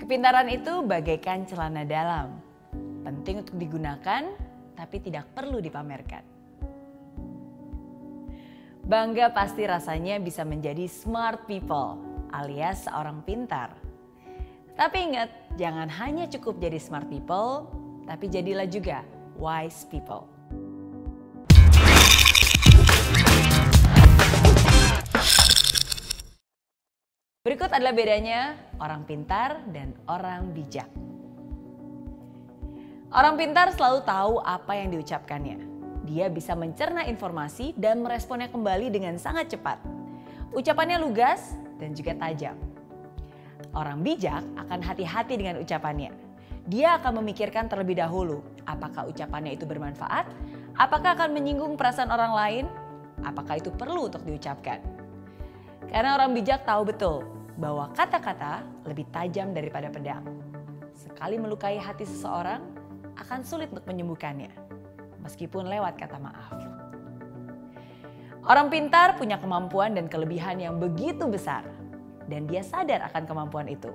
Kepintaran itu bagaikan celana dalam. Penting untuk digunakan, tapi tidak perlu dipamerkan. Bangga pasti rasanya bisa menjadi smart people alias seorang pintar. Tapi ingat, jangan hanya cukup jadi smart people, tapi jadilah juga wise people. Berikut adalah bedanya orang pintar dan orang bijak. Orang pintar selalu tahu apa yang diucapkannya. Dia bisa mencerna informasi dan meresponnya kembali dengan sangat cepat. Ucapannya lugas dan juga tajam. Orang bijak akan hati-hati dengan ucapannya. Dia akan memikirkan terlebih dahulu apakah ucapannya itu bermanfaat, apakah akan menyinggung perasaan orang lain, apakah itu perlu untuk diucapkan. Karena orang bijak tahu betul bahwa kata-kata lebih tajam daripada pedang. Sekali melukai hati seseorang, akan sulit untuk menyembuhkannya, meskipun lewat kata maaf. Orang pintar punya kemampuan dan kelebihan yang begitu besar, dan dia sadar akan kemampuan itu.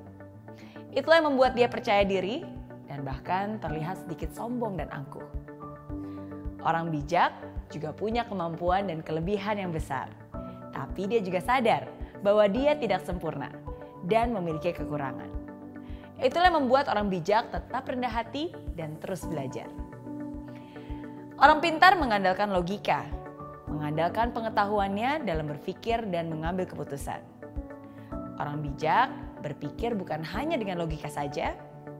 Itulah yang membuat dia percaya diri dan bahkan terlihat sedikit sombong dan angkuh. Orang bijak juga punya kemampuan dan kelebihan yang besar, tapi dia juga sadar bahwa dia tidak sempurna dan memiliki kekurangan. Itulah yang membuat orang bijak tetap rendah hati dan terus belajar. Orang pintar mengandalkan logika, mengandalkan pengetahuannya dalam berpikir dan mengambil keputusan. Orang bijak berpikir bukan hanya dengan logika saja,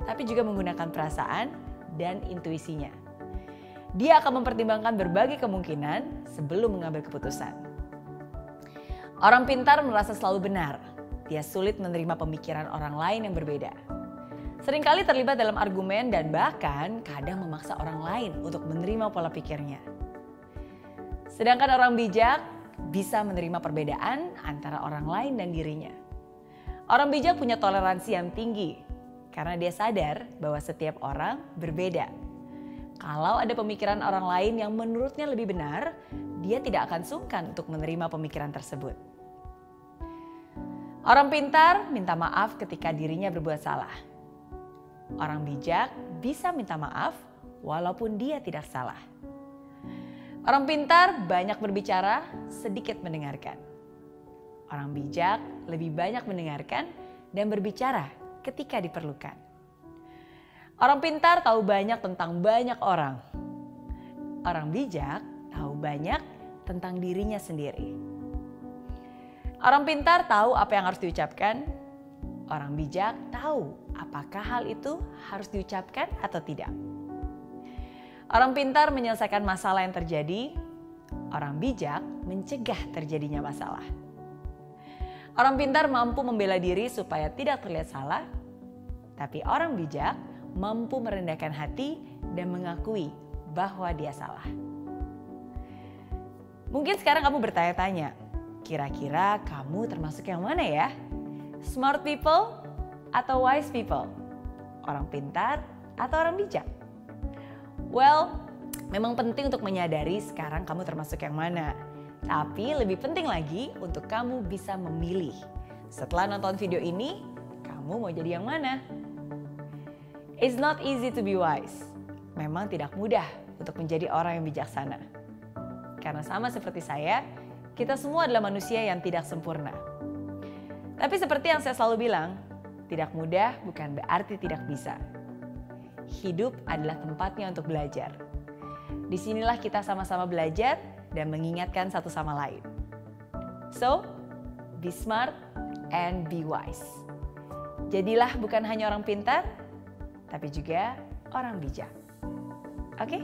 tapi juga menggunakan perasaan dan intuisinya. Dia akan mempertimbangkan berbagai kemungkinan sebelum mengambil keputusan. Orang pintar merasa selalu benar. Dia sulit menerima pemikiran orang lain yang berbeda. Seringkali terlibat dalam argumen dan bahkan kadang memaksa orang lain untuk menerima pola pikirnya. Sedangkan orang bijak bisa menerima perbedaan antara orang lain dan dirinya. Orang bijak punya toleransi yang tinggi karena dia sadar bahwa setiap orang berbeda. Kalau ada pemikiran orang lain yang menurutnya lebih benar, dia tidak akan sungkan untuk menerima pemikiran tersebut. Orang pintar minta maaf ketika dirinya berbuat salah. Orang bijak bisa minta maaf walaupun dia tidak salah. Orang pintar banyak berbicara, sedikit mendengarkan. Orang bijak lebih banyak mendengarkan dan berbicara ketika diperlukan. Orang pintar tahu banyak tentang banyak orang. Orang bijak tahu banyak tentang dirinya sendiri. Orang pintar tahu apa yang harus diucapkan. Orang bijak tahu apakah hal itu harus diucapkan atau tidak. Orang pintar menyelesaikan masalah yang terjadi. Orang bijak mencegah terjadinya masalah. Orang pintar mampu membela diri supaya tidak terlihat salah, tapi orang bijak mampu merendahkan hati dan mengakui bahwa dia salah. Mungkin sekarang kamu bertanya-tanya, kira-kira kamu termasuk yang mana ya? Smart people atau wise people? Orang pintar atau orang bijak? Well, memang penting untuk menyadari sekarang kamu termasuk yang mana. Tapi lebih penting lagi untuk kamu bisa memilih. Setelah nonton video ini, kamu mau jadi yang mana? It's not easy to be wise. Memang tidak mudah untuk menjadi orang yang bijaksana. Karena sama seperti saya, kita semua adalah manusia yang tidak sempurna. Tapi seperti yang saya selalu bilang, tidak mudah bukan berarti tidak bisa. Hidup adalah tempatnya untuk belajar. Di sinilah kita sama-sama belajar dan mengingatkan satu sama lain. So, be smart and be wise. Jadilah bukan hanya orang pintar, tapi juga orang bijak. Oke?